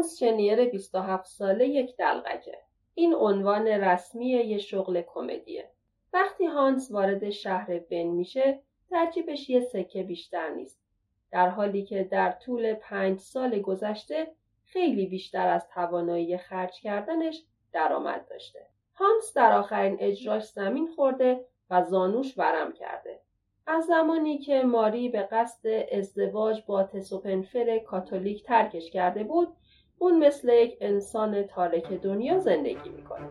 هانس شنیر 27 ساله یک دلغکه. این عنوان رسمی یه شغل کمدیه. وقتی هانس وارد شهر بن میشه در جیبش یه سکه بیشتر نیست. در حالی که در طول پنج سال گذشته خیلی بیشتر از توانایی خرج کردنش درآمد داشته. هانس در آخرین اجراش زمین خورده و زانوش ورم کرده. از زمانی که ماری به قصد ازدواج با تسوپنفر کاتولیک ترکش کرده بود اون مثل یک انسان تارک دنیا زندگی می‌کنه.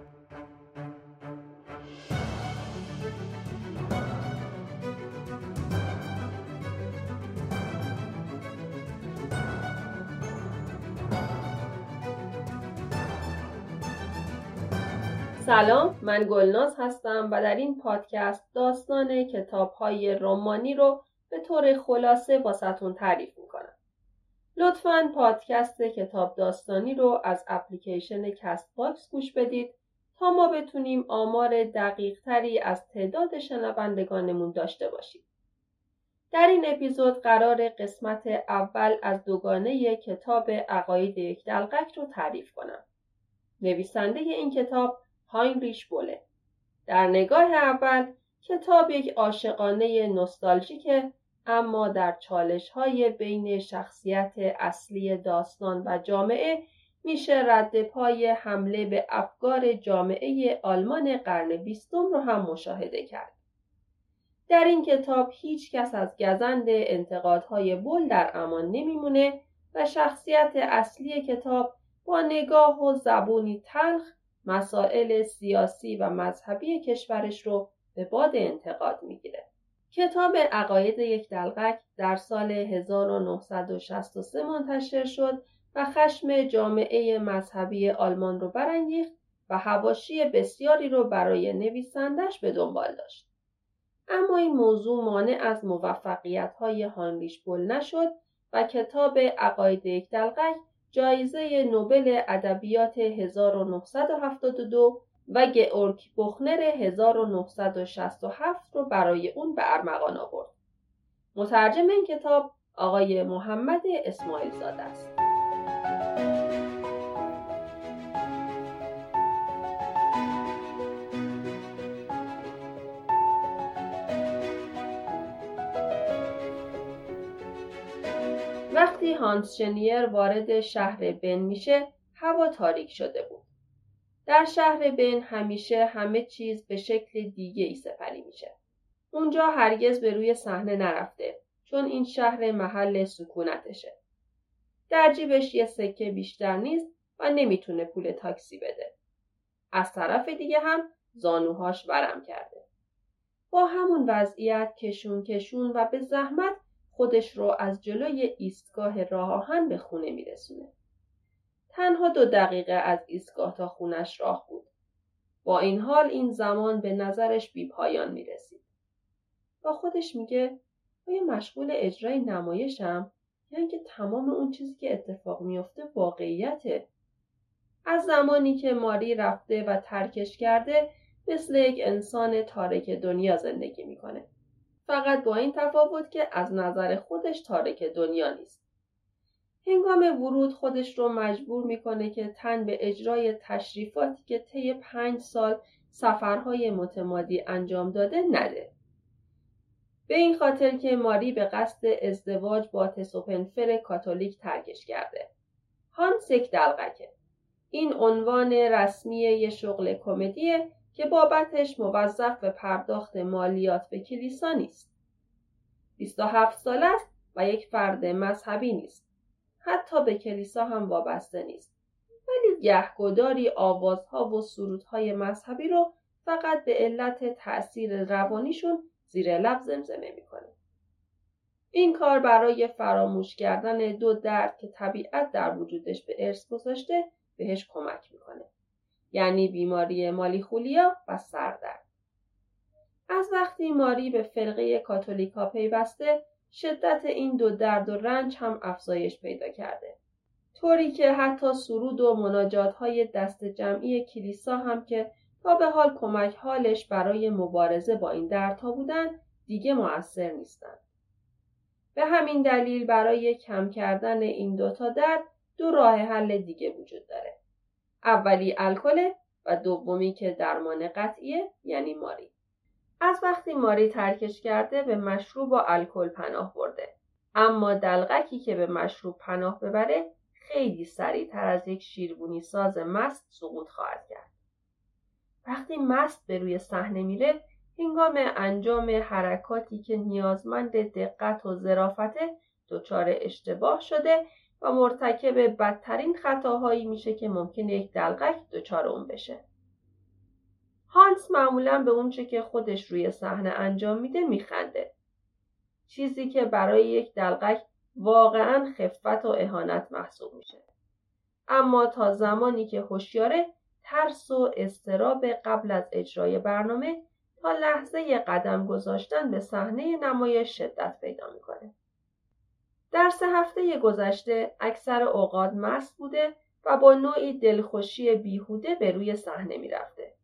سلام من گلناز هستم و در این پادکست داستان کتاب های رومانی رو به طور خلاصه واستون تعریف می‌کنم. لطفا پادکست کتاب داستانی رو از اپلیکیشن Castbox گوش بدید تا ما بتونیم آمار دقیق تری از تعداد شنوندگانمون داشته باشیم. در این اپیزود قراره قسمت اول از دوگانه کتاب عقاید یک دلقک رو تعریف کنم. نویسنده این کتاب هاینریش بوله در نگاه اول کتاب یک عاشقانه نوستالژیکه اما در چالش های بین شخصیت اصلی داستان و جامعه میشه رد پای حمله به افکار جامعه آلمان قرن بیستم رو هم مشاهده کرد. در این کتاب هیچ کس از گزند انتقادهای بل در امان نمیمونه و شخصیت اصلی کتاب با نگاه و زبونی تلخ مسائل سیاسی و مذهبی کشورش رو به باد انتقاد می‌گیره. کتاب عقاید یک دلغک در سال 1963 منتشر شد و خشم جامعه مذهبی آلمان رو برانگیخت و هواشی بسیاری رو برای نویسندش به دنبال داشت. اما این موضوع مانع از موفقیت های هانریش بول نشد و کتاب عقاید یک دلغک جایزه نوبل ادبیات 1972 و گئورگ بخنر 1967 رو برای اون به ارمغان آورد. مترجم این کتاب آقای محمد اسماعیل زاده است. وقتی هانس شنیر وارد شهر بن میشه هوا تاریک شده بود. در شهر بن همیشه همه چیز به شکل دیگه ای سپری میشه. اونجا هرگز به روی صحنه نرفته چون این شهر محل سکونتشه. در جیبش یه سکه بیشتر نیست و نمی‌تونه پول تاکسی بده. از طرف دیگه هم زانوهاش ورم کرده. با همون وضعیت کشون کشون و به زحمت خودش رو از جلوی ایستگاه راه آهن به خونه میرسونه. تنها دو دقیقه از ایستگاه تا خونش راه بود. با این حال این زمان به نظرش بی پایان می رسید. با خودش میگه آیا مشغول اجرای نمایشم یا اینکه تمام اون چیزی که اتفاق میافته واقعیته از زمانی که ماری رفته و ترکش کرده مثل یک انسان تارک دنیا زندگی می‌کنه فقط با این تفاوت که از نظر خودش تارک دنیا نیست. هنگام ورود خودش رو مجبور می‌کنه که تن به اجرای تشریفاتی که طی پنج سال سفرهای متمادی انجام داده نده. به این خاطر که ماری به قصد ازدواج با تسوپنفر کاتولیک ترکش کرده. هانس یک دلغکه. این عنوان رسمی یه شغل کمدیه که بابتش موظف به پرداخت مالیات به کلیسا نیست. 27 سال است و یک فرد مذهبی نیست. حتی به کلیسا هم وابسته نیست. ولی گهگداری آوازها و سرودهای مذهبی رو فقط به علت تأثیر روانیشون زیر لب زمزمه می‌کنه. این کار برای فراموش کردن دو درد که طبیعت در وجودش به ارث گذاشته بهش کمک می‌کنه. یعنی بیماری مالیخولیا و سردرد. از وقتی ماری به فرقه کاتولیکا پیوسته شدت این دو درد و رنج هم افزایش پیدا کرده. طوری که حتی سرود و مناجات های دست جمعی کلیسا هم که تا به حال کمک حالش برای مبارزه با این دردها بودن دیگه موثر نیستند. به همین دلیل برای کم کردن این دوتا درد دو راه حل دیگه وجود داره. اولی الکل و دومی که درمان قطعیه یعنی ماری. از وقتی ماری ترکش کرده به مشروب و الکل پناه برده. اما دلغکی که به مشروب پناه ببره خیلی سریعتر از یک شیربونی ساز مست سقوط خواهد کرد. وقتی مست به روی صحنه میره هنگام انجام حرکاتی که نیازمند دقت و ظرافته دچار اشتباه شده و مرتکب بدترین خطاهایی میشه که ممکنه یک دلغک دچار اون بشه. هانس معمولا به اونچه که خودش روی صحنه انجام میده میخنده. چیزی که برای یک دلغک واقعا خفت و اهانت محسوب میشه. اما تا زمانی که هوشیاره ترس و استراب قبل از اجرای برنامه تا لحظه قدم گذاشتن به صحنه نمایش شدت پیدا می‌کنه. در سه هفته گذشته اکثر اوقات مست بوده و با نوعی دلخوشی بیهوده به روی صحنه می‌رفته.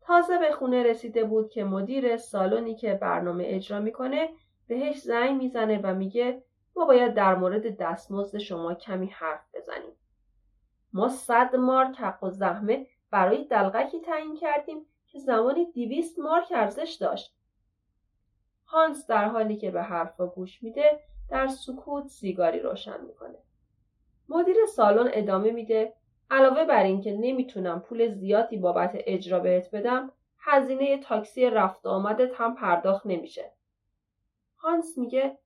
تازه به خونه رسیده بود که مدیر سالنی که برنامه اجرا می‌کنه بهش زنگ می‌زنه و میگه ما باید در مورد دستمزد شما کمی حرف بزنیم. ما صد مارک حق و زحمه برای دلغکی تعیین کردیم که زمانی دیویست مارک ارزش داشت. هانس در حالی که به حرفا گوش میده در سکوت سیگاری روشن می‌کنه. مدیر سالن ادامه میده علاوه بر اینکه نمی‌تونم پول زیادی بابت اجرا بهت بدم هزینه تاکسی رفت آمدت هم پرداخت نمیشه. هانس میگه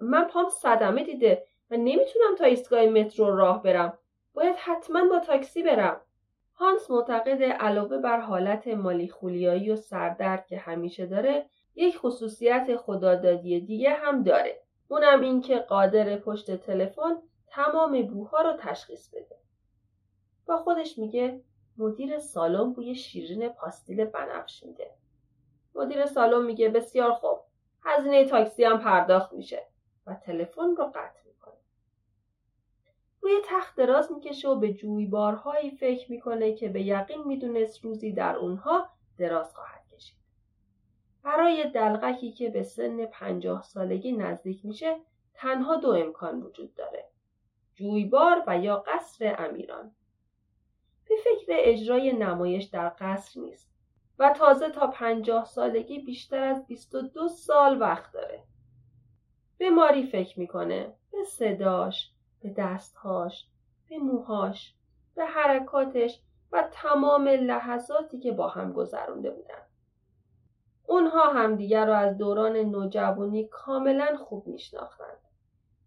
من پام صدمه دیده و نمی‌تونم تا ایستگاه مترو راه برم. باید حتما با تاکسی برم. هانس معتقد علاوه بر حالت مالی خولیایی و سردرد که همیشه داره یک خصوصیت خدادادی دیگه هم داره. اونم این که قادر پشت تلفن تمام بوها رو تشخیص بده. خودش میگه مدیر سالن بوی شیرین پاستیل بنفش میده. مدیر سالن میگه بسیار خوب. هزینه تاکسی هم پرداخت میشه و تلفن رو قطع می‌کنه. روی تخت دراز می‌کشه و به جویبارهایی فکر می‌کنه که به یقین می‌دونست روزی در اونها دراز خواهد کشید. برای دلغکی که به سن پنجاه سالگی نزدیک میشه تنها دو امکان وجود داره. جویبار و یا قصر امیران. به فکر اجرای نمایش در قصر نیست و تازه تا پنجاه سالگی بیشتر از بیست و دو سال وقت داره. به ماری فکر می‌کنه به صداش به دستهاش به موهاش به حرکاتش و تمام لحظاتی که با هم گذرونده بودن. اونها همدیگر را از دوران نوجوانی کاملا خوب میشناختند.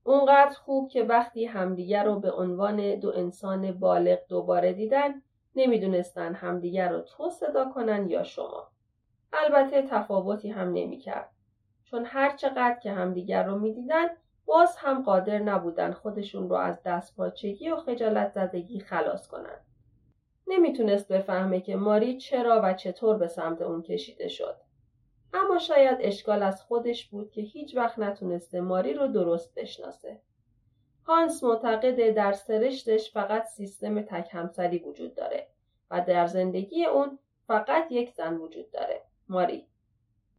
اونقدر خوب که وقتی همدیگر رو به عنوان دو انسان بالغ دوباره دیدن نمی‌دونستن همدیگر رو تو صدا کنن یا شما. البته تفاوتی هم نمی‌کرد. چون هر چقدر که همدیگر رو می‌دیدن باز هم قادر نبودن خودشون رو از دستپاچگی و خجالت زدگی خلاص کنن. نمی‌تونست بفهمه که ماری چرا و چطور به سمت اون کشیده شد. اما شاید اشکال از خودش بود که هیچ وقت نتونسته ماری رو درست بشناسه. هانس معتقده در سرشتش فقط سیستم تک همسری وجود داره و در زندگی اون فقط یک زن وجود داره. ماری.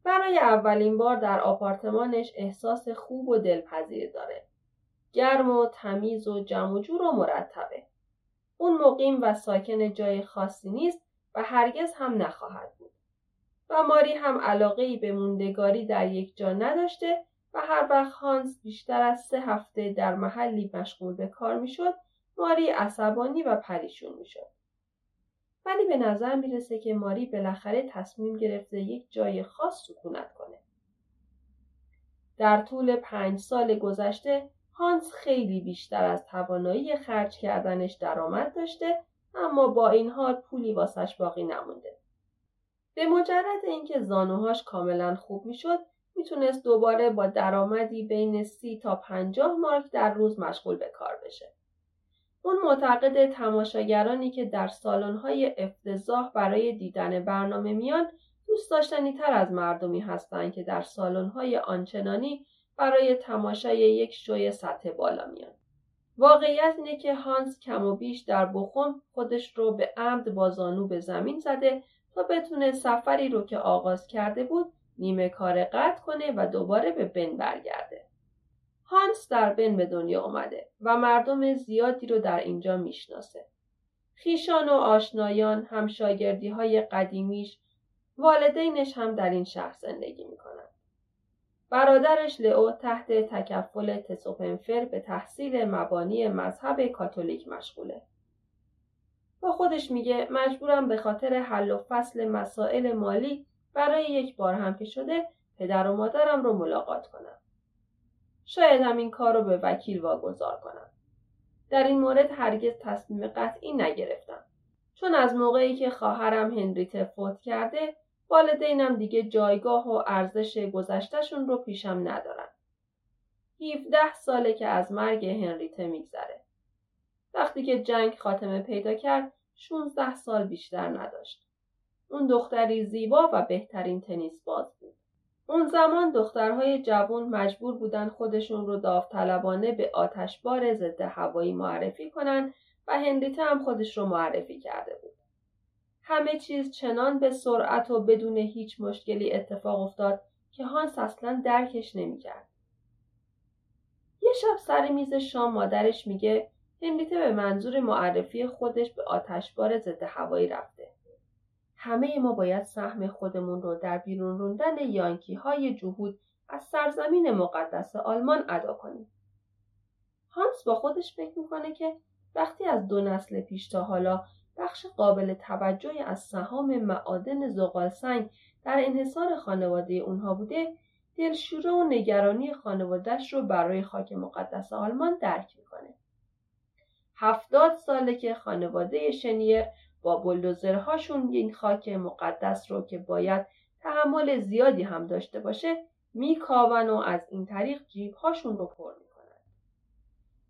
برای اولین بار در آپارتمانش احساس خوب و دلپذیر داره. گرم و تمیز و جمع و جور و مرتبه. اون مقیم و ساکن جای خاصی نیست و هرگز هم نخواهد بود. و ماری هم علاقه ای به موندگاری در یک جا نداشته و هر وقت هانس بیشتر از سه هفته در محلی مشغول به کار می‌شد ماری عصبانی و پریشون می‌شد. ولی به نظر می‌رسه که ماری بالاخره تصمیم گرفته یک جای خاص سکونت کنه. در طول پنج سال گذشته هانس خیلی بیشتر از توانایی خرج کردنش درآمد داشته اما با این حال پولی واسش باقی نمونده. به مجرد اینکه زانوهاش کاملا خوب می‌شد می‌تونست دوباره با درآمدی بین سی تا پنجاه مارک در روز مشغول به کار بشه. اون معتقد تماشاگرانی که در سالن‌های افتضاح برای دیدن برنامه میان دوست داشتنی تر از مردمی هستند که در سالن‌های آنچنانی برای تماشای یک شوی سطح بالا میان. واقعیت اینه که هانس کم و بیش در بخوم خودش رو به عمد با زانو به زمین زده تا بتونه سفری رو که آغاز کرده بود نیمه کار قطع کنه و دوباره به بن برگرده. هانس در بن به دنیا آمده و مردم زیادی رو در اینجا می‌شناسه. خیشان و آشنایان همشاگردی های قدیمیش والدینش هم در این شهر زندگی می‌کنند. برادرش لئو تحت تکفل تسوپنفر به تحصیل مبانی مذهب کاتولیک مشغوله. خودش میگه مجبورم به خاطر حل و فصل مسائل مالی برای یک بار هم که شده پدر و مادرم رو ملاقات کنم. شاید هم این کار رو به وکیل واگذار کنم. در این مورد هرگز تصمیم قطعی نگرفتم. چون از موقعی که خواهرم هنریته فوت کرده والدینم دیگه جایگاه و ارزش گذشتهشون رو پیشم ندارن. 17 ساله که از مرگ هنریته میگذره. وقتی که جنگ خاتمه پیدا کرد 16 سال بیشتر نداشت. اون دختری زیبا و بهترین تنیس باز بود. اون زمان دخترهای جوان مجبور بودن خودشون رو داوطلبانه به آتشبار ضد هوایی معرفی کنن و هنریته هم خودش رو معرفی کرده بود. همه چیز چنان به سرعت و بدون هیچ مشکلی اتفاق افتاد که هانس اصلا درکش نمی‌کرد. یه شب سر میز شام مادرش میگه هنریته به منظور معرفی خودش به آتشبار ضد هوایی رفته. همه ما باید سهم خودمون رو در بیرون روندن یانکی های جهود از سرزمین مقدس آلمان ادا کنیم. هانس با خودش فکر می‌کنه که وقتی از دو نسل پیش تا حالا بخش قابل توجهی از سهام معادن زغال سنگ در انحصار خانواده اونها بوده دلشوره و نگرانی خانوادهش رو برای خاک مقدس آلمان درک می‌کنه. هفتاد ساله که خانواده شنیر با بلدوزرهاشون این خاک مقدس رو که باید تحمل زیادی هم داشته باشه میکاون و از این طریق جیبهاشون رو پر می‌کنن.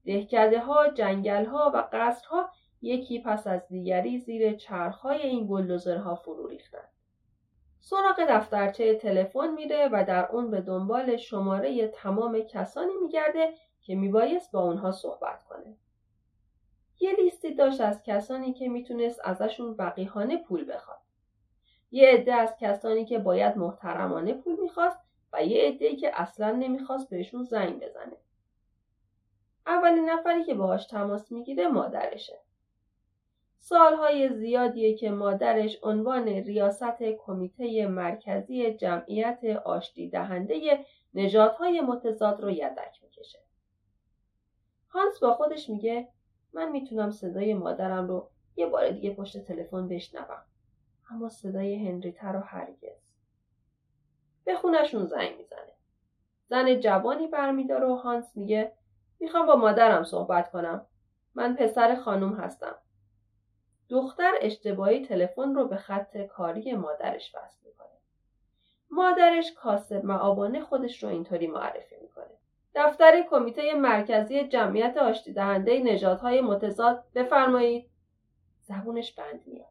دهکده ها، جنگل ها و قصرها یکی پس از دیگری زیر چرخهای این بلدوزرها فرو ریختند. سراغ دفترچه تلفن میره و در اون به دنبال شماره تمام کسانی میگرده که میبایست با اونها صحبت کنه. یه لیستی داشت از کسانی که می‌تونست ازشون وقیهانه پول بخواد. یه عده از کسانی که باید محترمانه پول می‌خواست و یه عده که اصلا نمی‌خواست بهشون زنگ بزنه. اولین نفری که باهاش تماس می‌گیره مادرشه. سالهای زیادیه که مادرش عنوان ریاست کمیته مرکزی جمعیت آشتی دهنده نژادهای متضاد رو یدک می‌کشه. هانس با خودش میگه من می‌تونم صدای مادرم رو یه بار دیگه پشت تلفن بشنوم. اما صدای هنریتا رو هرگز. به خونشون زنگ می‌زنه. زن جوانی برمیداره و هانس میگه می‌خوام با مادرم صحبت کنم. من پسر خانم هستم. دختر اشتباهی تلفن رو به خط کاری مادرش وصل می‌کنه. مادرش کاسب معابانه خودش رو اینطوری معرفی می‌کنه. دفتر کمیته مرکزی جمعیت آشتی دهنده نژادهای متضاد بفرمایید. زبونش بند میاد.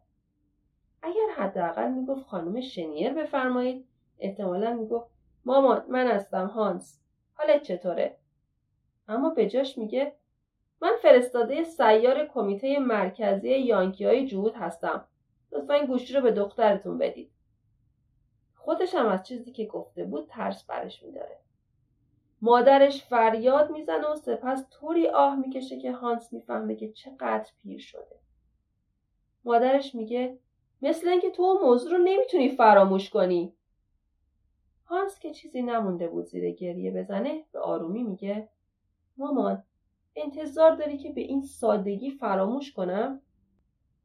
اگر حداقل می‌گفت خانم شنیر بفرمایید. احتمالا می‌گفت مامان من هستم هانس. حالت چطوره؟ اما به جاش میگه من فرستاده سیار کمیته مرکزی یانکی های جهود هستم. لطفا گوشی رو به دخترتون بدید. خودش هم از چیزی که گفته بود ترس برش میداره. مادرش فریاد می‌زنه و سپس طوری آه می‌کشه که هانس می‌فهمه که چقدر پیر شده. مادرش میگه مثل اینکه تو موضوع رو نمی‌تونی فراموش کنی. هانس که چیزی نمونده بود زیر گریه بزنه به آرومی میگه مامان انتظار داری که به این سادگی فراموش کنم؟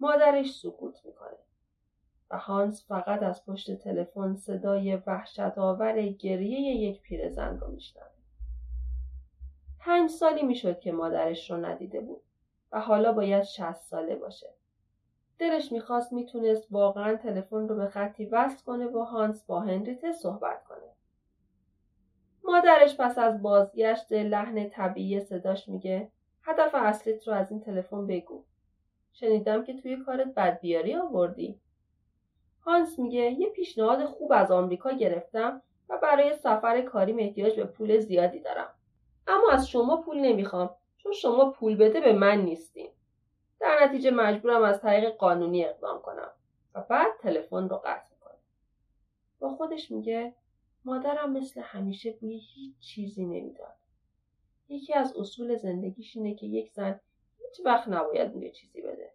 مادرش سکوت می‌کنه. و هانس فقط از پشت تلفن صدای وحشت آور گریه یک پیرزن رو میشنوه. پنج سالی می‌شد که مادرش رو ندیده بود و حالا باید شست ساله باشه. دلش می‌خواست می‌تونست واقعا تلفن رو به خطی وصل کنه و هانس با هنریته صحبت کنه. مادرش پس از بازگشت لحن طبیعی صداش میگه هدف اصلیت رو از این تلفن بگو. شنیدم که توی کارت بدبیاری آوردی. هانس میگه یه پیشنهاد خوب از آمریکا گرفتم و برای سفر کاریم احتیاج به پول زیادی دارم. اما از شما پول نمی‌خوام چون شما پول بده به من نیستین در نتیجه مجبورم از طریق قانونی اقدام کنم و بعد تلفن رو قطع می‌کنه با خودش میگه مادرم مثل همیشه بوی هیچ چیزی نمی‌داد یکی از اصول زندگیش اینه که یک زن هیچ وقت نباید بوی چیزی بده.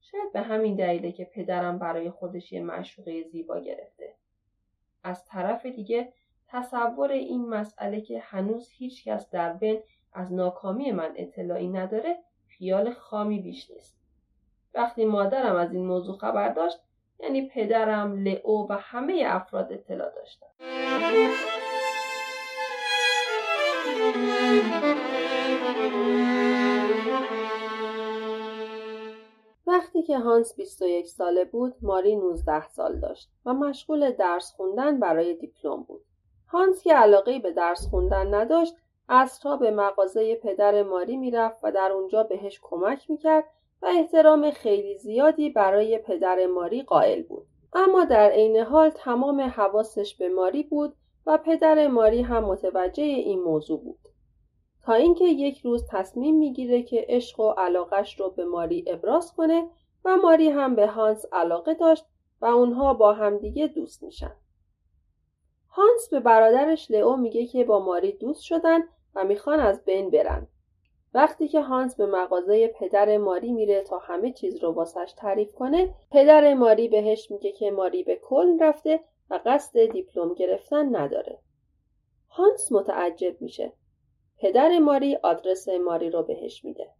شاید به همین دلیله که پدرم برای خودش یه مشوقه زیبا گرفته. از طرف دیگه تصور این مسئله که هنوز هیچ کس در بین از ناکامی من اطلاعی نداره خیال خامی بیش نیست. وقتی مادرم از این موضوع خبر داشت یعنی پدرم، لئو و همه افراد اطلاع داشتن. وقتی که هانس 21 ساله بود، ماری 19 سال داشت و مشغول درس خوندن برای دیپلم بود. هانس که علاقه به درس خوندن نداشت، اصرها به مغازه پدر ماری می‌رفت و در اونجا بهش کمک می‌کرد و احترام خیلی زیادی برای پدر ماری قائل بود. اما در عین حال تمام حواسش به ماری بود و پدر ماری هم متوجه این موضوع بود. تا اینکه یک روز تصمیم می‌گیره که عشق و علاقش رو به ماری ابراز کنه و ماری هم به هانس علاقه داشت و اونها با همدیگه دوست میشن. هانس به برادرش لئو میگه که با ماری دوست شدن و می‌خوان از بین برن. وقتی که هانس به مغازه پدر ماری میره تا همه چیز رو واسش تعریف کنه پدر ماری بهش میگه که ماری به کل رفته و قصد دیپلم گرفتن نداره. هانس متعجب میشه. پدر ماری آدرس ماری رو بهش میده.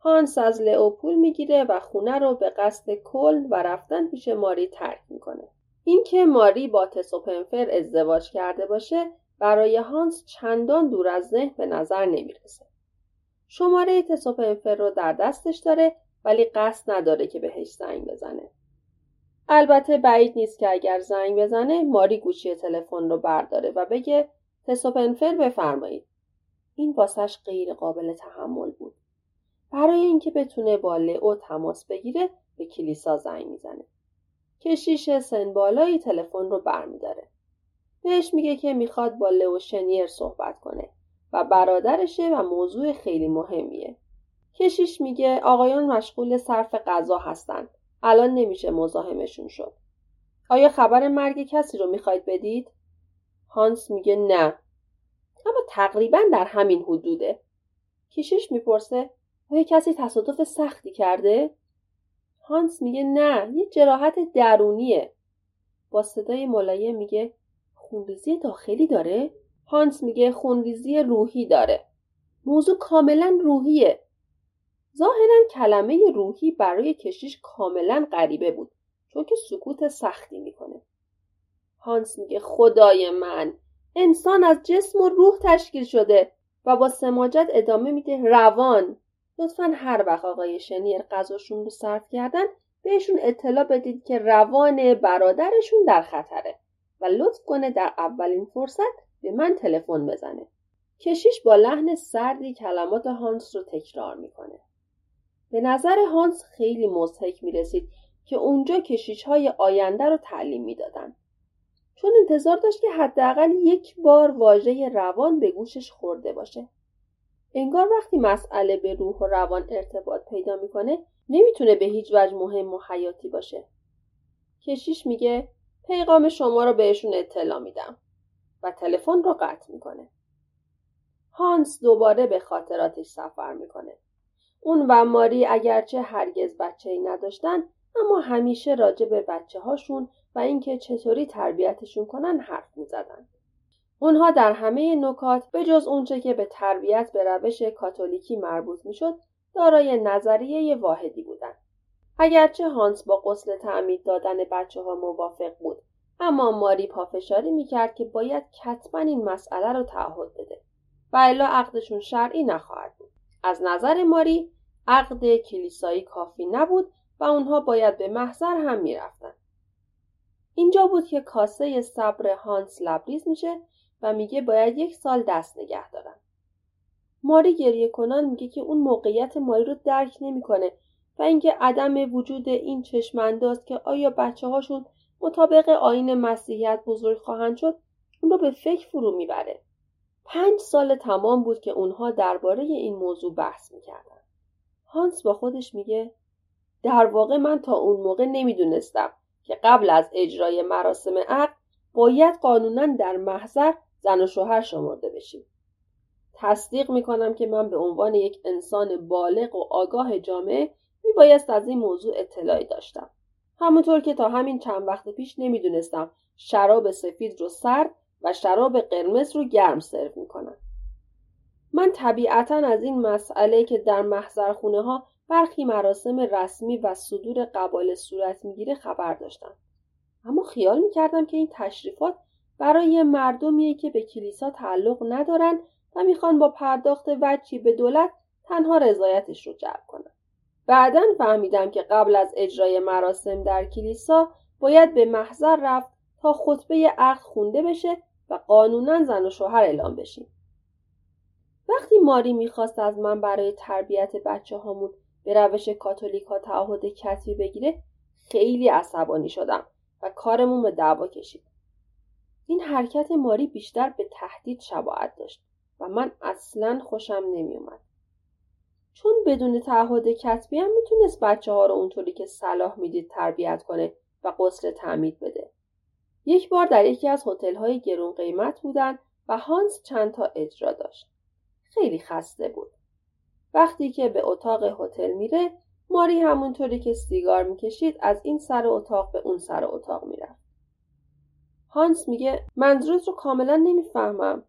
هانس از لئو پول می‌گیره و خونه رو به قصد کل و رفتن پیش ماری ترک می‌کنه. اینکه ماری با تسوپنفر ازدواج کرده باشه برای هانس چندان دور از ذهن به نظر نمی‌رسه شماره تسوپنفر رو در دستش داره ولی قصد نداره که بهش زنگ بزنه. البته بعید نیست که اگر زنگ بزنه ماری گوشی تلفن رو برداره و بگه تسوپنفر بفرمایید. این واسش غیر قابل تحمل بود. برای اینکه بتونه با لئو تماس بگیره به کلیسا زنگ می‌زنه. کشیش سن بالایی تلفن رو برمیداره. بهش میگه که می‌خواد با لئو شنیر صحبت کنه و برادرشه و موضوع خیلی مهمیه. کشیش میگه آقایان مشغول صرف غذا هستند. الان نمیشه مزاحمشون شد. آیا خبر مرگ کسی رو می‌خواید بدید؟ هانس میگه نه. اما تقریبا در همین حدوده. کشیش می‌پرسه آیا کسی تصادف سختی کرده؟ هانس میگه نه یه جراحت درونیه. با صدای ملایم میگه خونریزی داخلی داره؟ هانس میگه خونریزی روحی داره. موضوع کاملا روحیه. ظاهرا کلمه روحی برای کشیش کاملا غریبه بود چون که سکوت سختی می‌کنه. هانس میگه خدای من انسان از جسم و روح تشکیل شده و با سماجت ادامه میده روان لطفا هر وقت آقای شنیر غذاشون رو صرف کردن بهشون اطلاع بدید که روان برادرشون در خطره و لطف کنه در اولین فرصت به من تلفن بزنه. کشیش با لحن سردی کلمات هانس رو تکرار می‌کنه. به نظر هانس خیلی مضحک می رسید که اونجا کشیش های آینده رو تعلیم می‌دادن. چون انتظار داشت که حداقل یک بار واژه روان به گوشش خورده باشه. انگار وقتی مسئله به روح و روان ارتباط پیدا می‌کنه نمی‌تونه به هیچ وجه مهم و حیاتی باشه. کشیش میگه پیغام شما رو بهشون اطلاع میدم. و تلفن رو قطع می‌کنه. هانس دوباره به خاطراتش سفر می‌کنه. اون و ماری اگرچه هرگز بچه ای نداشتن اما همیشه راجع به بچه هاشون و اینکه چطوری تربیتشون کنن حرف می‌زدن. اونها در همه نکات به جز اونچه که به تربیت به روش کاتولیکی مربوط می‌شد دارای نظریه واحدی بودند. اگرچه هانس با قسل تعمید دادن بچه ها موافق بود اما ماری پافشاری می‌کرد که باید کتبا این مسئله رو تعهد بده و الا عقدشون شرعی نخواهد بود از نظر ماری عقد کلیسایی کافی نبود و اونها باید به محضر هم می‌رفتن اینجا بود که کاسه صبر هانس لبریز میشه و میگه باید یک سال دست نگه دارن ماری گریه کنان میگه که اون موقعیت ماری رو درک نمی‌کنه و اینکه عدم وجود این چشمانداز که آیا بچه هاشون مطابق آین مسیحیت بزرگ خواهند شد اون رو به فکر فرو می‌بره. پنج سال تمام بود که اونها درباره این موضوع بحث می‌کردن. هانس با خودش میگه در واقع من تا اون موقع نمی‌دونستم که قبل از اجرای مراسم عقد باید قانونا در محضر زن و شوهر شمرده بشیم. تصدیق می‌کنم که من به عنوان یک انسان بالغ و آگاه جامعه میبایست از این موضوع اطلاعی داشتم. همونطور که تا همین چند وقت پیش نمی‌دونستم شراب سفید رو سرد و شراب قرمز رو گرم سرو می‌کنن. من طبیعتا از این مسئله که در محضرخونه ها برخی مراسم رسمی و صدور قبال صورت می‌گیره خبر داشتم. اما خیال می‌کردم که این تشریفات برای مردمیه که به کلیسا تعلق ندارن و می‌خوان با پرداخت وجهی به دولت تنها رضایتش رو جلب کنن. بعدا فهمیدم که قبل از اجرای مراسم در کلیسا باید به محضر رفت تا خطبه عقد خونده بشه و قانونا زن و شوهر اعلام بشیم. وقتی ماری می‌خواست از من برای تربیت بچه هامون به روش کاتولیک ها تعهد کتبی بگیره خیلی عصبانی شدم و کارمون به دعوا کشید. این حرکت ماری بیشتر به تهدید شباعت داشت و من اصلا خوشم نمیومد چون بدون تعهد کتبی هم می‌تونست بچه ها رو اونطوری که صلاح می‌دید تربیت کنه و قسل تعمید بده. یک بار در یکی از هتل های گرون قیمت بودن و هانس چند تا اجرا داشت. خیلی خسته بود. وقتی که به اتاق هتل میره ماری همونطوری که سیگار می‌کشید از این سر اتاق به اون سر اتاق می‌رفت. هانس میگه منظورت رو کاملا نمی‌فهمم.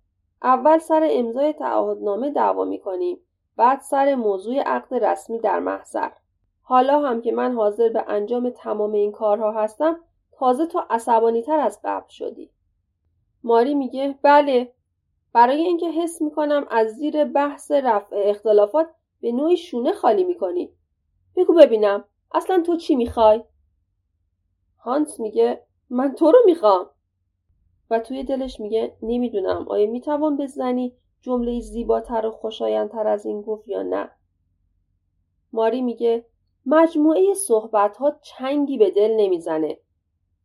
اول سر امضای تعهدنامه دعوا می‌کنیم بعد سر موضوع عقد رسمی در محضر. حالا هم که من حاضر به انجام تمام این کارها هستم تازه تو عصبانی تر از قبل شدی. ماری میگه بله. برای اینکه حس می‌کنم از زیر بحث رفع اختلافات به نوعی شونه خالی می‌کنی. بگو ببینم. اصلا تو چی می‌خوای؟ هانس میگه من تو رو می‌خوام. و توی دلش میگه نمی‌دونم آیا می‌توان به زنی جمله زیباتر و خوشایندتر از این گفت یا نه؟ ماری میگه مجموعه صحبت ها چنگی به دل نمی‌زنه.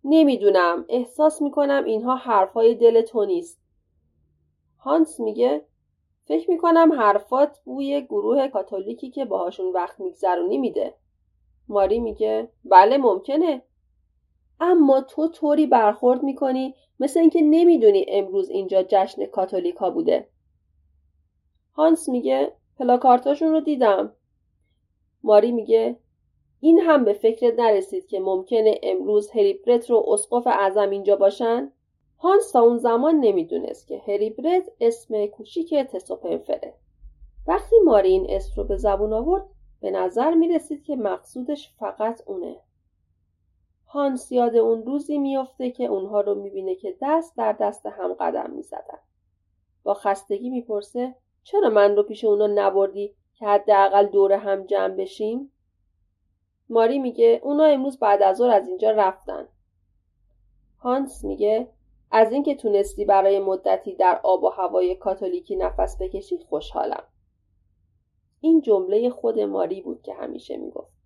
نمی‌دونم احساس می‌کنم اینها حرفهای دل تو نیست. هانس میگه فکر می‌کنم حرفات بوی گروه کاتولیکی که باهاشون وقت میگذرونی میده. ماری میگه بله ممکنه. اما تو طوری برخورد می‌کنی مثل اینکه نمی‌دونی امروز اینجا جشن کاتولیکا بوده. هانس میگه پلاکارتاشون رو دیدم. ماری میگه این هم به فکرت نرسید که ممکنه امروز هریبرت رو اسقف اعظم اینجا باشن؟ هانس تا اون زمان نمی‌دونست که هریبرت اسم کوچیک تسوپنفره. وقتی ماری این اسم رو به زبون آورد به نظر می‌رسید که مقصودش فقط اونه. هانس یاد اون روزی میافته که اونها رو می‌بینه که دست در دست هم قدم می‌زدن. با خستگی می‌پرسه چرا من رو پیش اونا نبردی که حداقل دور هم جمع بشیم؟ ماری میگه اونا امروز بعد از ظهر از اینجا رفتن. هانس میگه از اینکه تونستی برای مدتی در آب و هوای کاتولیکی نفس بکشی خوشحالم. این جمله خود ماری بود که همیشه می‌گفت.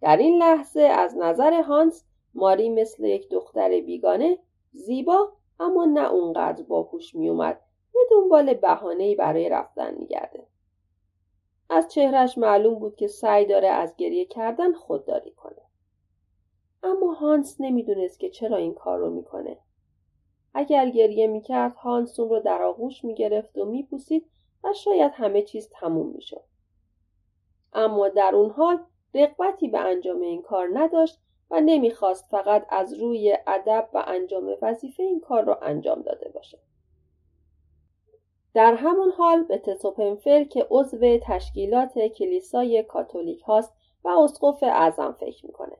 در این لحظه از نظر هانس ماری مثل یک دختر بیگانه زیبا اما نه اونقدر باهوش میومد و دنبال بهانهای برای رفتن میگرده. از چهرش معلوم بود که سعی داره از گریه کردن خودداری کنه. اما هانس نمی‌دونست که چرا این کار رو می‌کنه. اگر گریه می‌کرد هانس اون رو در آغوش می‌گرفت و میپوسید و شاید همه چیز تموم می‌شد. اما در اون حال رقبتی به انجام این کار نداشت و نمی‌خواست فقط از روی ادب و انجام وظیفه این کار را انجام داده باشه. در همون حال به تتوپنفر که عضو تشکیلات کلیسای کاتولیک هاست و اسقف اعظم فکر می‌کنه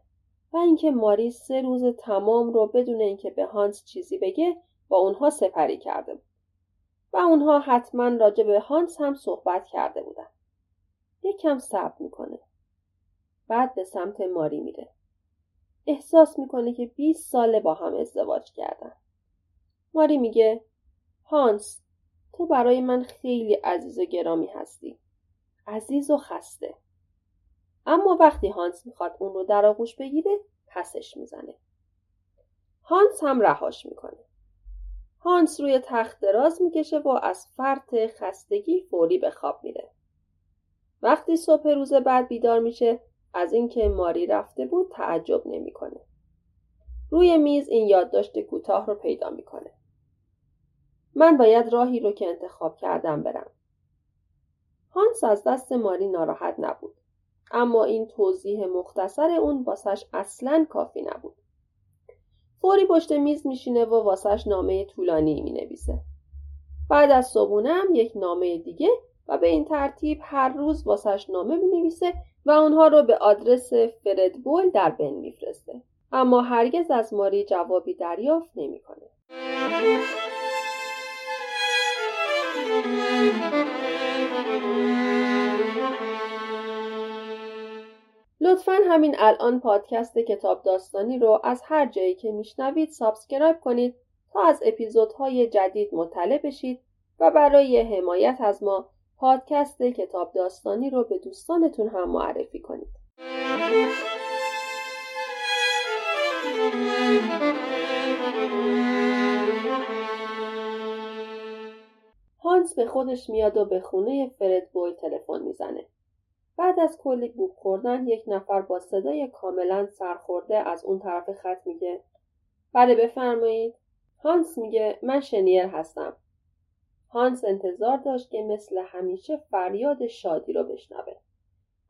و اینکه ماری سه روز تمام رو بدون اینکه به هانس چیزی بگه با اونها سپری کرده بود و اونها حتما راجع به هانس هم صحبت کرده بودن. یک کم صبر می‌کنه بعد به سمت ماری میره. احساس می‌کنه که 20 ساله با هم ازدواج کردن. ماری میگه هانس تو برای من خیلی عزیز و گرامی هستی. عزیز و خسته. اما وقتی هانس می‌خواد اون رو در آغوش بگیره پسش می‌زنه. هانس هم رهاش می‌کنه. هانس روی تخت دراز می‌کشه و از فرط خستگی فوری به خواب میره. وقتی صبح روز بعد بیدار میشه از اینکه ماری رفته بود تعجب نمی‌کنه. روی میز این یادداشت کوتاه رو پیدا می‌کنه. من باید راهی رو که انتخاب کردم برم. هانس از دست ماری ناراحت نبود اما این توضیح مختصر اون واسش اصلا کافی نبود فوری پشت میز میشینه و واسش نامه طولانی می‌نویسه بعد از صبونه هم یک نامه دیگه و به این ترتیب هر روز واسش نامه می‌نویسه و اونها رو به آدرس فردبول در بن میفرسته اما هرگز از ماری جوابی دریافت نمی‌کنه. لطفا همین الان پادکست کتاب داستانی رو از هر جایی که میشنوید subscribe کنید تا از اپیزودهای جدید مطلع بشید و برای حمایت از ما پادکست کتاب داستانی رو به دوستانتون هم معرفی کنید. هانس به خودش میاد و به خونه فرد بوی تلفن می‌زنه. بعد از کلی بوک خوردن یک نفر با صدای کاملا سرخورده از اون طرف خط میگه بله بفرمایید هانس میگه من شنیر هستم هانس انتظار داشت که مثل همیشه فریاد شادی رو بشنوه.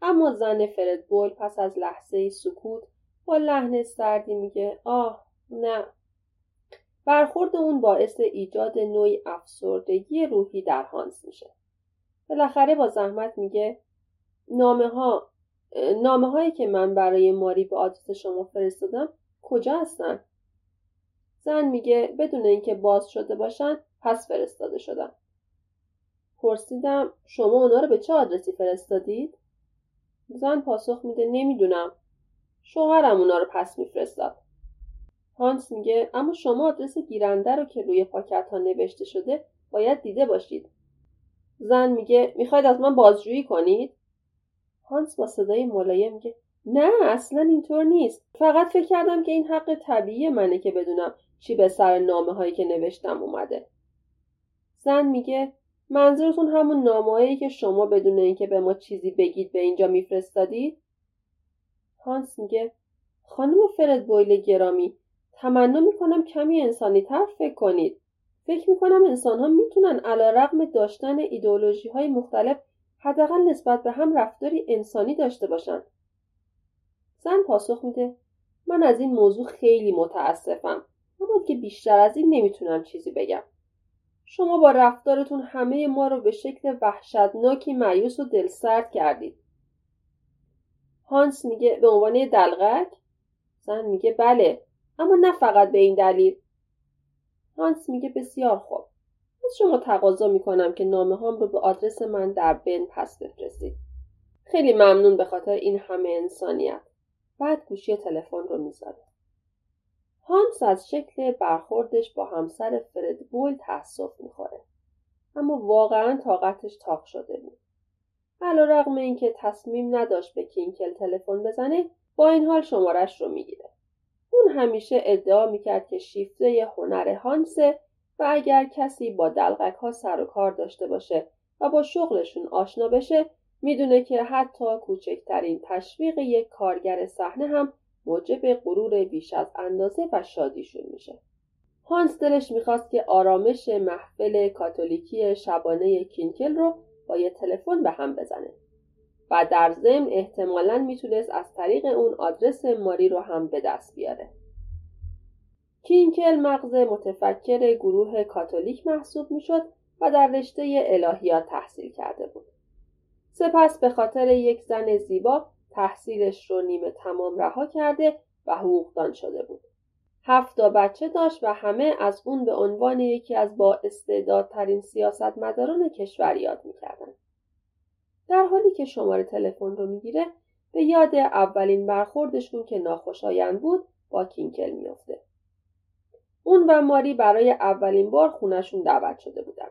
اما زن فرد بول پس از لحظه سکوت با لحن سردی میگه آه نه. برخورد اون باعث ایجاد نوعی افسردگی روحی در هانس میشه. بالاخره با زحمت میگه نامه ها نامه هایی که من برای ماری به آدرس شما فرستادم کجا هستن؟ زن میگه بدون اینکه باز شده باشن پس فرستاده شدن. پرسیدم شما اونا رو به چه آدرسی فرستادید؟ زن پاسخ میده نمی‌دونم. شوهرم اونا رو پس میفرستاد. هانس میگه اما شما آدرس گیرنده رو که روی پاکت ها نوشته شده باید دیده باشید. زن میگه می‌خواید از من بازجویی کنید؟ هانس با صدای ملایم میگه نه اصلا اینطور نیست فقط فکر کردم که این حق طبیعی منه که بدونم چی به سر نامه هایی که نوشتم اومده زن میگه منظورتون همون نامه که شما بدون اینکه به ما چیزی بگید به اینجا میفرستادید؟ هانس میگه خانم فرد بویل گرامی تمنا می‌کنم کمی انسانی تر فکر کنید. فکر می‌کنم انسان ها می‌تونن علا رقم داشتن ایدولوژی های مختلف حداقل نسبت به هم رفتاری انسانی داشته باشند زن پاسخ میده من از این موضوع خیلی متاسفم. اما که بیشتر از این نمی‌تونم چیزی بگم. شما با رفتارتون همه ما رو به شکل وحشتناکی معیوس و دلسرد کردید. هانس میگه به عنوان دلغک؟ زن میگه بله اما نه فقط به این دلیل. هانس میگه بسیار خوب. از شما تقاضا می‌کنم که نامه هام رو به آدرس من در بن پس بفرستید. خیلی ممنون به خاطر این همه انسانیت. بعد گوشی تلفن رو می‌ذاره هانس از شکل برخوردش با همسر فردبول تأسف می‌خوره. اما واقعا طاقتش تاق شده بود. رقم اینکه تصمیم نداشت به کینکل تلفن بزنه با این حال شمارش رو می‌گیره. اون همیشه ادعا می‌کرد که شیفته هنر هانسه و اگر کسی با دلغک ها سر و کار داشته باشه و با شغلشون آشنا بشه می‌دونه که حتی کوچکترین تشویق یک کارگر صحنه هم موجب غرور بیش از اندازه و شادیشون میشه. هانس دلش می‌خواست که آرامش محفل کاتولیکی شبانه کینکل رو با یه تلفن به هم بزنه و در ضمن احتمالا می‌تونست از طریق اون آدرس ماری رو هم به دست بیاره. کینکل مغز متفکر گروه کاتولیک محسوب می‌شد و در رشته الهیات تحصیل کرده بود. سپس به خاطر یک زن زیبا تحصیلش رو نیمه تمام رها کرده و حقوقدان شده بود. هفتا بچه داشت و همه از اون به عنوان یکی از با استعدادترین سیاستمداران کشور یاد می‌کردن. در حالی که شماره تلفن رو می‌گیره به یاد اولین برخوردشون که ناخوشایند بود با کینکل میافته. اون و ماری برای اولین بار خونشون دعوت شده بودن.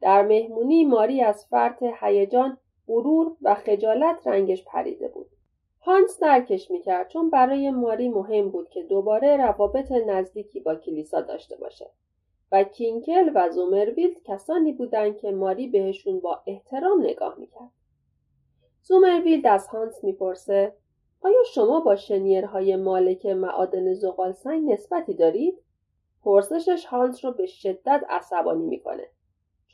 در مهمونی ماری از فرط هیجان غرور و خجالت رنگش پریده بود. هانس درکش می‌کرد چون برای ماری مهم بود که دوباره روابط نزدیکی با کلیسا داشته باشه و کینکل و زومرویلد کسانی بودند که ماری بهشون با احترام نگاه می‌کرد. زومرویلد از هانس می‌پرسه آیا شما با شنیرهای مالک معادن زغال سنگ نسبتی دارید؟ پرسشش هانس رو به شدت عصبانی می‌کنه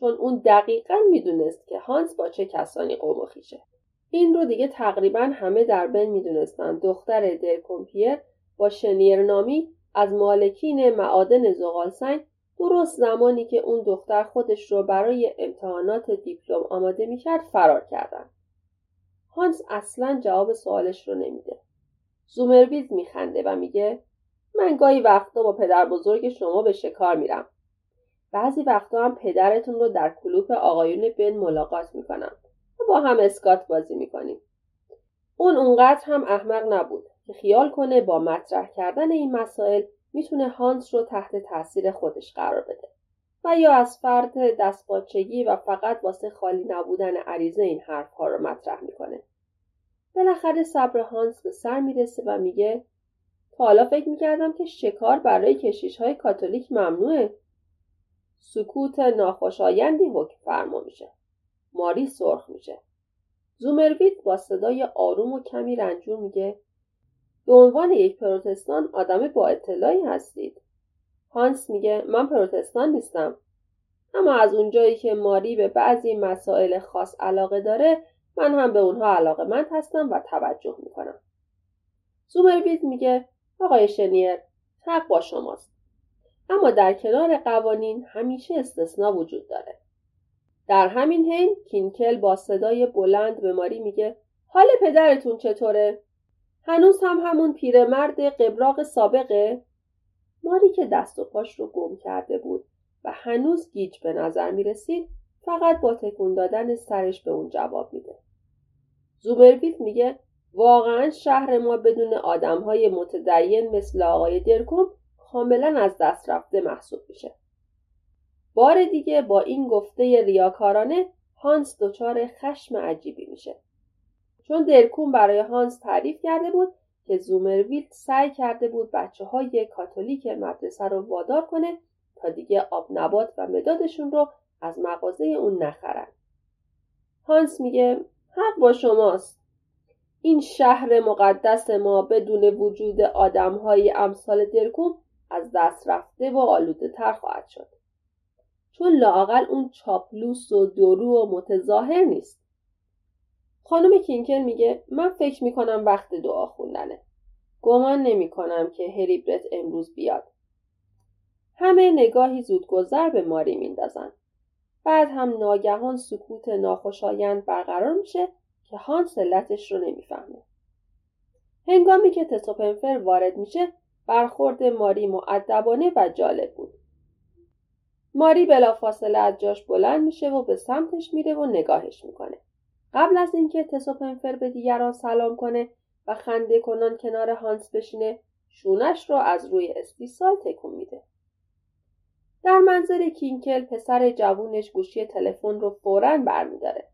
چون اون دقیقا می‌دونست که هانس با چه کسانی قوم خیشه این رو دیگه تقریبا همه در بین می‌دونستن دختر درکومپیر با شنیر نامی از مالکین معادن زغالسنگ درست زمانی که اون دختر خودش رو برای امتحانات دیپلم آماده می‌کرد فرار کردن. هانس اصلا جواب سوالش رو نمیده. زومرویز میخنده و میگه من گاهی وقتا با پدر بزرگ شما به شکار میرم. بعضی وقتا هم پدرتون رو در کلوپ آقایون بن ملاقات می‌کنم و با هم اسکات بازی می‌کنیم. اون اونقدر هم احمق نبود که خیال کنه با مطرح کردن این مسائل می‌تونه هانس رو تحت تاثیر خودش قرار بده. و یا از فرد دستپاچگی و فقط واسه خالی نبودن عریضه این حرفها رو مطرح می‌کنه. بالاخره صبر هانس به سر می‌رسه و میگه تا حالا فکر می‌کردم که شکار برای کشیش های کاتولیک ممنوعه. سکوت ناخوشایندی حکم فرما میشه. ماری سرخ میشه. زومرویت با صدای آروم و کمی رنجور میگه به عنوان یک پروتستان آدم با اطلاعی هستید. هانس میگه من پروتستان نیستم. اما از اونجایی که ماری به بعضی مسائل خاص علاقه داره من هم به اونها علاقه مند هستم و توجه می‌کنم. زومرویت میگه آقای شنیر حق با شماست. اما در کنار قوانین همیشه استثنا وجود داره. در همین حین کینکل با صدای بلند به ماری میگه حال پدرتون چطوره؟ هنوز هم همون پیرمرد قبراق سابقه؟ ماری که دست و پاش رو گم کرده بود و هنوز گیج به نظر می رسید فقط با تکون دادن سرش به اون جواب میده. زومرویت میگه واقعا شهر ما بدون آدم های متدین مثل آقای درکوم کاملا از دست رفته محسوب میشه. بار دیگه با این گفته ریاکارانه هانس دچار خشم عجیبی میشه. چون درکون برای هانس تعریف کرده بود که زومرویلد سعی کرده بود بچه های کاتولیک مدرسه رو وادار کنه تا دیگه آب نبات و مدادشون رو از مغازه اون نخرن. هانس میگه حق با شماست. این شهر مقدس ما بدون وجود آدم های امثال درکوم از دست رفته و آلوده تر خواهد شد. چون لاقل اون چاپلوس و درو و متظاهر نیست. خانم کینکل میگه من فکر می‌کنم وقت دعا خوندنه. گمان نمی‌کنم که هریبرت امروز بیاد. همه نگاهی زودگذر به ماری میندازن. بعد هم ناگهان سکوت ناخوشایند برقرار میشه که هانس علتش رو نمی‌فهمه. هنگامی که تسوپنفر وارد میشه برخورد ماری معدبانه و جالب بود. ماری بلافاصله از جاش بلند میشه و به سمتش میره و نگاهش می‌کنه. قبل از اینکه تسوپنفر به دیگران سلام کنه و خنده کنان کنار هانس بشینه شونش رو از روی استیصال تکون میده در منظر کینکل پسر جوونش گوشی تلفن رو فورا برمیداره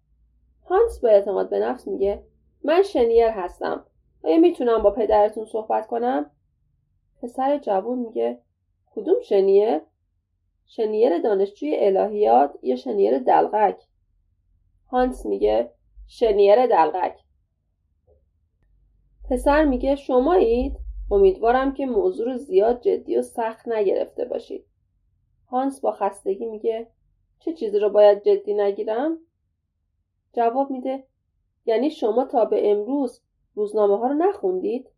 هانس با اعتماد به نفس میگه من شنیر هستم آیا می‌تونم با پدرتون صحبت کنم پسر جوون میگه کدوم شنیر شنیر دانشجوی الهیات یا شنیر دلغک؟ هانس میگه شنیر دلغک. پسر میگه شمایید امیدوارم که موضوع رو زیاد جدی و سخت نگرفته باشید. هانس با خستگی میگه چه چیزی رو باید جدی نگیرم؟ جواب میده یعنی شما تا به امروز روزنامه ها رو نخوندید؟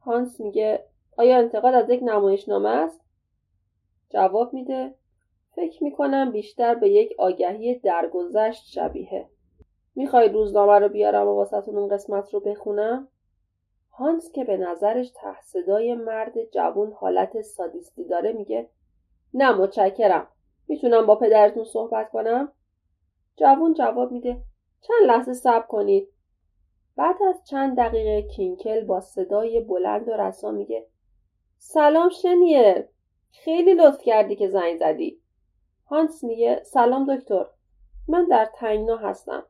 هانس میگه آیا انتقاد از یک نمایشنامه است؟ جواب میده. فکر می‌کنم بیشتر به یک آگهی درگذشت شبیه. می‌خوای روزنامه رو بیارم و واسهتون اون قسمت رو بخونم؟ هانس که به نظرش ته صدای مرد جوون حالت سادیستی داره میگه نه متشکرم. می‌تونم با پدرتون صحبت کنم؟ جوون جواب میده چند لحظه صبر کنید. بعد از چند دقیقه کینکل با صدای بلند و رسا میگه سلام شنیر خیلی لطف کردی که زنگ زدی. هانس میگه سلام دکتر. من در تنگنا هستم.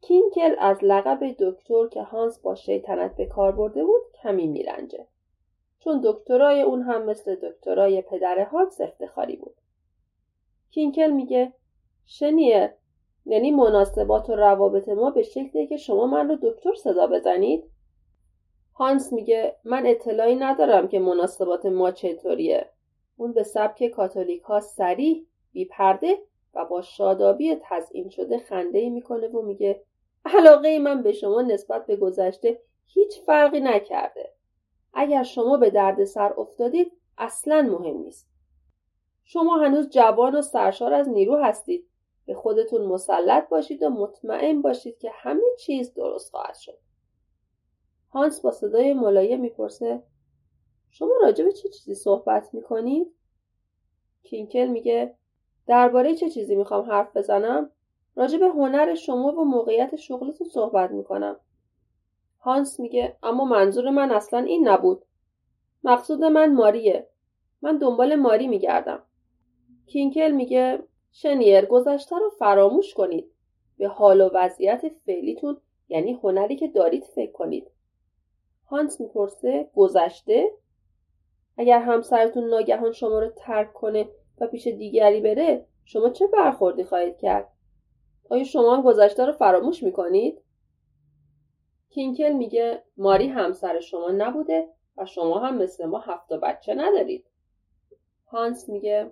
کینکل از لقب دکتر که هانس با شیطنت به کار برده بود کمی میرنجه. چون دکترای اون هم مثل دکترای پدر هانس افتخاری بود. کینکل میگه شنیر یعنی مناسبات و روابط ما به شکلی که شما من رو دکتر صدا بزنید؟ هانس میگه من اطلاعی ندارم که مناسبات ما چطوریه اون به سبک کاتولیک ها سریح بی پرده و با شادابی تزئین شده خنده ای می‌کنه و میگه علاقه من به شما نسبت به گذشته هیچ فرقی نکرده. اگر شما به درد سر افتادید اصلا مهم نیست. شما هنوز جوان و سرشار از نیرو هستید. به خودتون مسلط باشید و مطمئن باشید که همه چیز درست خواهد شد. هانس با صدای ملایم می‌پرسه شما راجع به چه چیزی صحبت می‌کنید؟ کینکل میگه درباره چه چیزی می‌خوام حرف بزنم؟ راجع به هنر شما و موقعیت شغلتون صحبت می‌کنم. هانس میگه اما منظور من اصلا این نبود. مقصود من ماریه. من دنبال ماری میگردم. کینکل میگه شنیر گذشته رو فراموش کنید. به حال و وضعیت فعلیتون یعنی هنری که دارید فکر کنید. هانس می‌پرسه گذشته؟ اگر همسرتون ناگهان شما رو ترک کنه و پیش دیگری بره شما چه برخوردی خواهید کرد؟ آیا شما هم گذشته رو فراموش می‌کنید؟ کینکل میگه ماری همسر شما نبوده و شما هم مثل ما هفت بچه ندارید. هانس میگه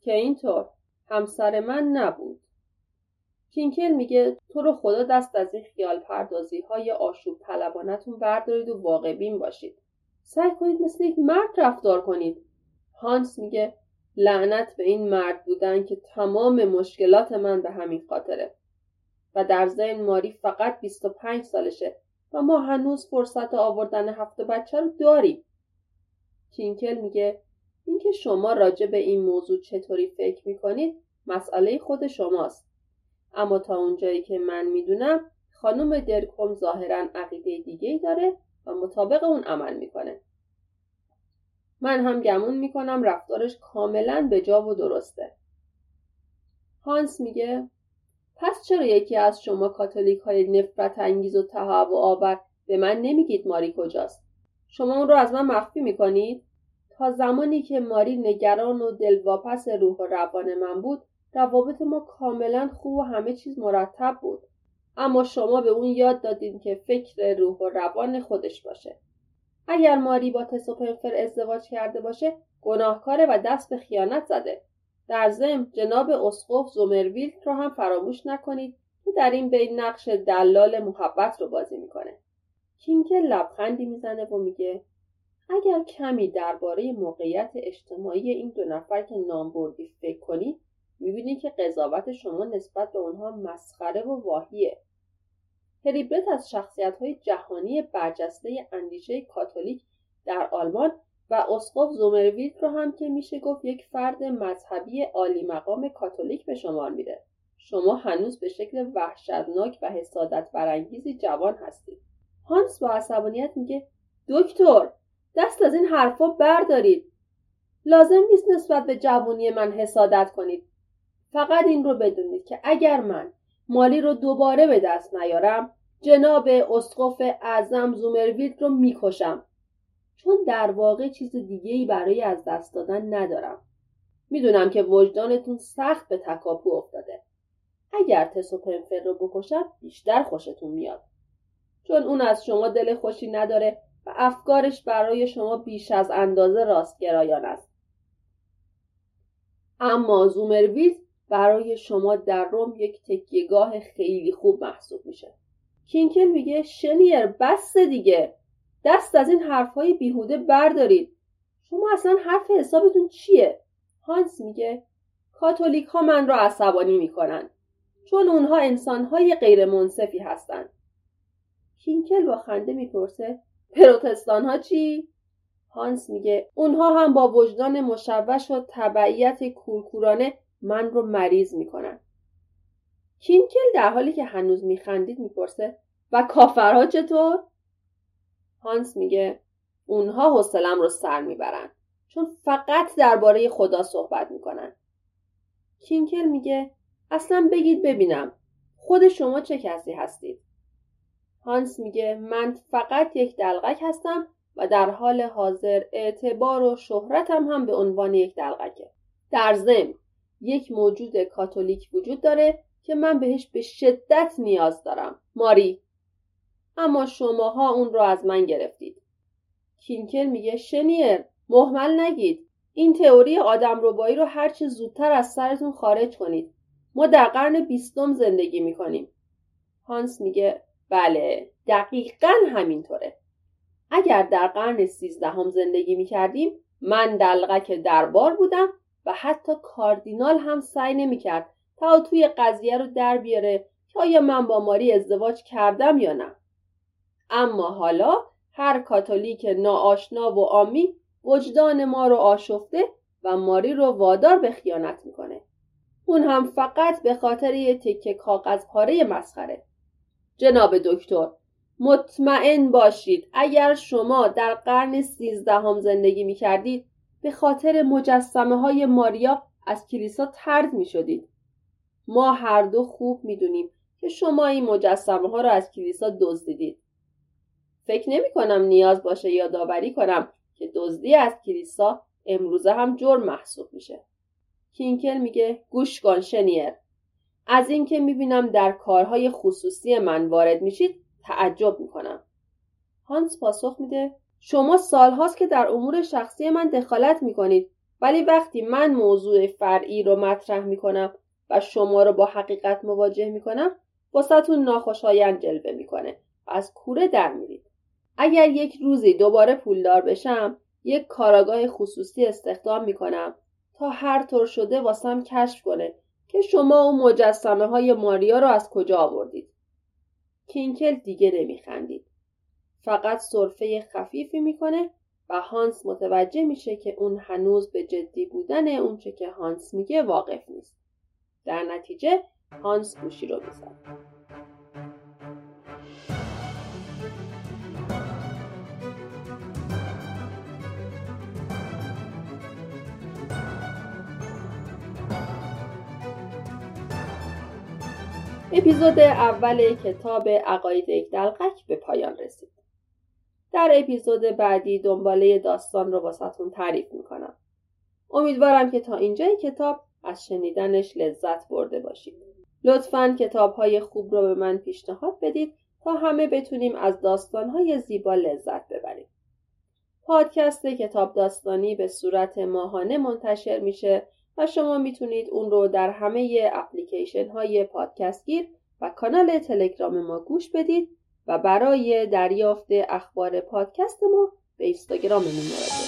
که اینطور همسر من نبود. کینکل میگه تو رو خدا دست از این خیال پردازی های آشوب طلبانتون بردارید و واقع بین باشید. سعی کنید مثل یک مرد رفتار کنید. هانس میگه لعنت به این مرد بودن که تمام مشکلات من به همین خاطره. و در ذهن ماری فقط 25 سالشه و ما هنوز فرصت آوردن هفته بچه رو داریم. کینکل میگه اینکه شما راجع به این موضوع چطوری فکر می‌کنید مسئله خود شماست. اما تا اونجایی که من می‌دونم خانم درکوم ظاهرا عقیده دیگه ای داره و مطابق اون عمل می‌کنه. من هم گمون می‌کنم رفتارش کاملا به جا و درسته. هانس میگه پس چرا یکی از شما کاتولیک های نفرت انگیز و تهوع آور به من نمیگید ماری کجاست؟ شما اون رو از من مخفی می‌کنید؟ تا زمانی که ماری نگران و دلواپس روح و روان من بود روابط ما کاملا خوب و همه چیز مرتب بود. اما شما به اون یاد دادین که فکر روح و روان خودش باشه. اگر ماری با تسوپنفر ازدواج کرده باشه گناهکاره و دست به خیانت زده. در ضمن جناب اسقف زومرویلت رو هم فراموش نکنید که در این بین نقش دلال محبت رو بازی می‌کنه. کینکل لبخندی می‌زنه و میگه اگر کمی درباره موقعیت اجتماعی این دو نفر که نام بردی فکر کنید می‌بینی که قضاوت شما نسبت به آنها مسخره و واهیه. هریبرت از شخصیت های جهانی برجسته اندیشه کاتولیک در آلمان و اسقف زومرویلت رو هم که میشه گفت یک فرد مذهبی عالی مقام کاتولیک به شمار میره. شما هنوز به شکل وحشتناک و حسادت برانگیزی جوان هستید. هانس با عصبانیت میگه دکتر دست از این حرفا بردارید. لازم نیست نسبت به جوانی من حسادت کنید. فقط این رو بدونید که اگر من مالی رو دوباره به دست نیارم جناب اسقف اعظم زومرویلد رو می‌کشم. چون در واقع چیز دیگه ای برای از دست دادن ندارم. می‌دونم که وجدانتون سخت به تکاپو افتاده. اگر تسو پنفر رو بکشم بیشتر خوشتون میاد. چون اون از شما دل خوشی نداره و افکارش برای شما بیش از اندازه راستگرایان است. اما زومرویلد برای شما در روم یک تکیهگاه خیلی خوب محسوب میشه. کینکل میگه شنیر بس دیگه. دست از این حرفهای بیهوده بردارید. شما اصلا حرف حسابتون چیه؟ هانس میگه کاتولیک ها من را عصبانی می‌کنن چون اونها انسانهای غیر منصفی هستند. کینکل با خنده می‌پرسه پروتستان ها چی؟ هانس میگه اونها هم با وجدان مشوش و تبعیت کورکورانه من رو مریض می‌کنن. کینکل در حالی که هنوز میخندید می‌پرسه و کافرها چطور؟ هانس میگه اونها حوصلم رو سر می‌برن چون فقط درباره خدا صحبت می‌کنن. کینکل میگه اصلا بگید ببینم خود شما چه کسی هستید؟ هانس میگه من فقط یک دلغک هستم و در حال حاضر اعتبار و شهرتم هم به عنوان یک دلغکه. در ضمن یک موجود کاتولیک وجود داره که من بهش به شدت نیاز دارم. ماری. اما شماها اون رو از من گرفتید. کینکل میگه شنیر محمل نگید. این تئوری آدم ربایی رو هرچه زودتر از سرتون خارج کنید. ما در قرن بیستم زندگی می‌کنیم. هانس میگه بله دقیقا همینطوره. اگر در قرن سیزدهم زندگی می‌کردیم من دلغک دربار بودم و حتی کاردینال هم سعی نمی‌کرد تا توی قضیه رو در بیاره که آیا من با ماری ازدواج کردم یا نه. اما حالا هر کاتولیک ناآشنا و آمی وجدان ما رو آشفته و ماری رو وادار به خیانت می‌کنه. اون هم فقط به خاطر یه تکه کاغذ پاره مسخره. جناب دکتر مطمئن باشید اگر شما در قرن سیزدهم زندگی می کردید به خاطر مجسمه های ماریا از کلیسا ترد می شدید. ما هر دو خوب می دونیم که شما این مجسمه ها را از کلیسا دزدیدید. فکر نمی کنم نیاز باشه یادآوری کنم که دزدی از کلیسا امروزه هم جرم محسوب میشه. کینکل میگه گوش کن شنیر. از اینکه می‌بینم در کارهای خصوصی من وارد میشید تعجب می‌کنم. هانس پاسخ میده شما سالهاست که در امور شخصی من دخالت می‌کنید ولی وقتی من موضوع فرعی رو مطرح می‌کنم و شما رو با حقیقت مواجه می‌کنم واسهتون ناخوشایند جلوه می‌کنه و از کوره در میرید. اگر یک روزی دوباره پولدار بشم یک کاراگاه خصوصی استخدام می‌کنم تا هر طور شده واسم کشف کنه که شما اون مجسمه های ماریا رو از کجا آوردید. کینکل دیگه نمیخندید. فقط صرفه خفیفی می‌کنه و هانس متوجه میشه که اون هنوز به جدی بودن اونچه که هانس میگه واقف نیست در نتیجه هانس گوشی رو می‌زد اپیزود اول کتاب عقاید یک دلقک به پایان رسید. در اپیزود بعدی دنباله داستان رو واسهتون تعریف می‌کنم. امیدوارم که تا اینجای کتاب از شنیدنش لذت برده باشید. لطفا کتاب های خوب رو به من پیشنهاد بدید تا همه بتونیم از داستان های زیبا لذت ببریم. پادکست کتاب داستانی به صورت ماهانه منتشر میشه و شما می‌تونید اون رو در همه اپلیکیشن های پادکست گیر و کانال تلگرام ما گوش بدید و برای دریافت اخبار پادکست ما به اینستاگراممون مراجعه